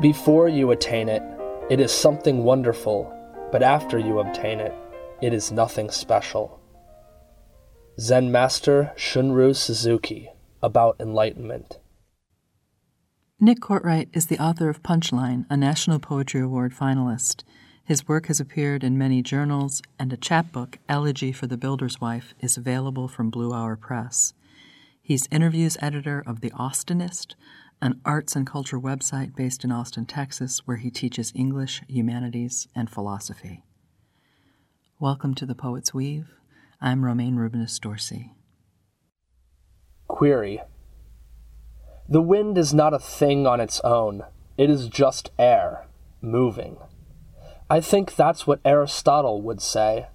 Before you attain it, it is something wonderful, but after you obtain it, it is nothing special. Zen Master Shunryu Suzuki about enlightenment. Nick Courtright is the author of Punchline, a National Poetry Award finalist. His work has appeared in many journals, and a chapbook, Elegy for the Builder's Wife, is available from Blue Hour Press. He's interviews editor of The Austinist, an arts and culture website based in Austin, Texas, where he teaches English, humanities, and philosophy. Welcome to The Poet's Weave. I'm Romayne Rubinas Dorsey. Query The wind is not a thing on its own, it is just air, moving. I think that's what Aristotle would say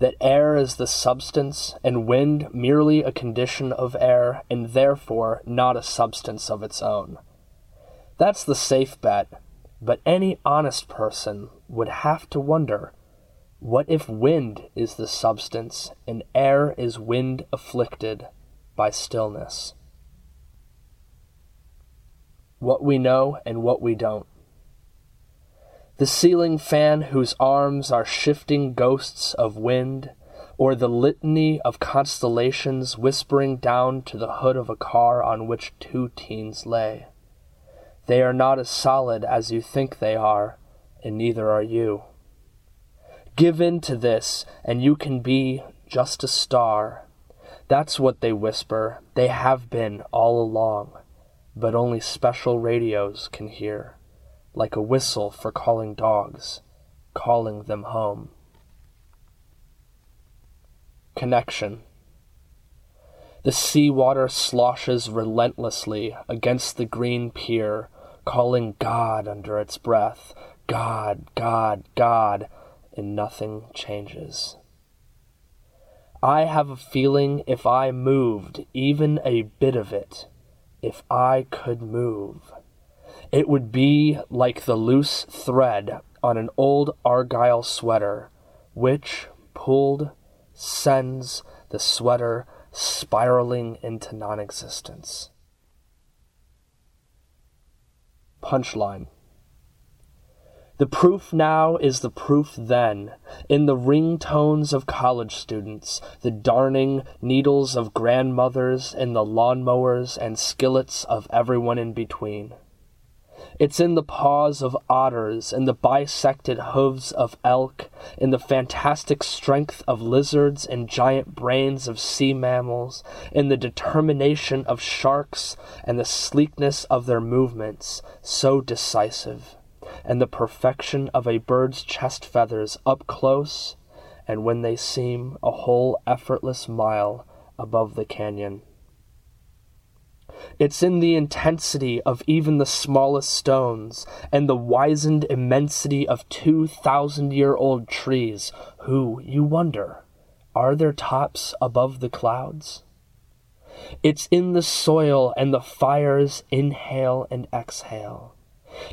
that air is the substance and wind merely a condition of air and therefore not a substance of its own. That's the safe bet, but any honest person would have to wonder what if wind is the substance and air is wind afflicted by stillness? What we know and what we don't the ceiling fan whose arms are shifting ghosts of wind, or the litany of constellations whispering down to the hood of a car on which two teens lay. They are not as solid as you think they are, and neither are you. Give in to this, and you can be just a star. That's what they whisper. They have been all along, but only special radios can hear like a whistle for calling dogs, calling them home. Connection. The sea water sloshes relentlessly against the green pier, calling God under its breath. God, God, God, and nothing changes. I have a feeling if I moved even a bit of it, if I could move, it would be like the loose thread on an old Argyle sweater, which, pulled, sends the sweater spiraling into non existence. Punchline. The proof now is the proof then, in the ringtones of college students, the darning needles of grandmothers, and the lawnmowers and skillets of everyone in between. It's in the paws of otters, in the bisected hooves of elk, in the fantastic strength of lizards and giant brains of sea mammals, in the determination of sharks and the sleekness of their movements, so decisive, and the perfection of a bird's chest feathers up close, and when they seem a whole effortless mile above the canyon. It's in the intensity of even the smallest stones, and the wizened immensity of two thousand year old trees, who, you wonder, are their tops above the clouds? It's in the soil and the fire's inhale and exhale,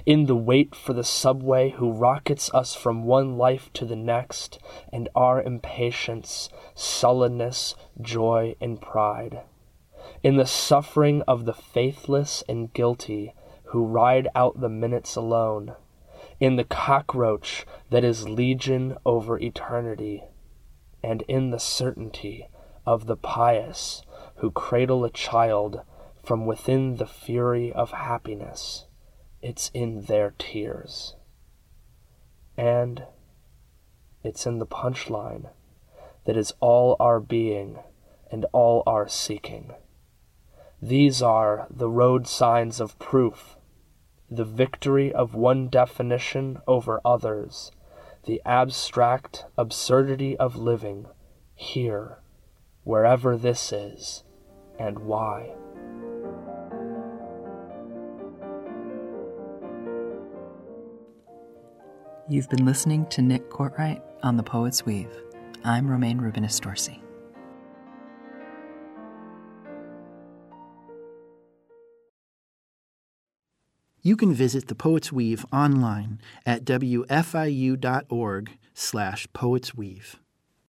in the wait for the subway who rockets us from one life to the next, and our impatience, sullenness, joy, and pride in the suffering of the faithless and guilty who ride out the minutes alone, in the cockroach that is legion over eternity, and in the certainty of the pious who cradle a child from within the fury of happiness. It's in their tears. And it's in the punchline that is all our being and all our seeking. These are the road signs of proof, the victory of one definition over others, the abstract absurdity of living here, wherever this is, and why. You've been listening to Nick Courtright on The Poet's Weave. I'm Romayne Rubinas Dorsey. You can visit the Poets Weave online at wfiu.org slash poetsweave.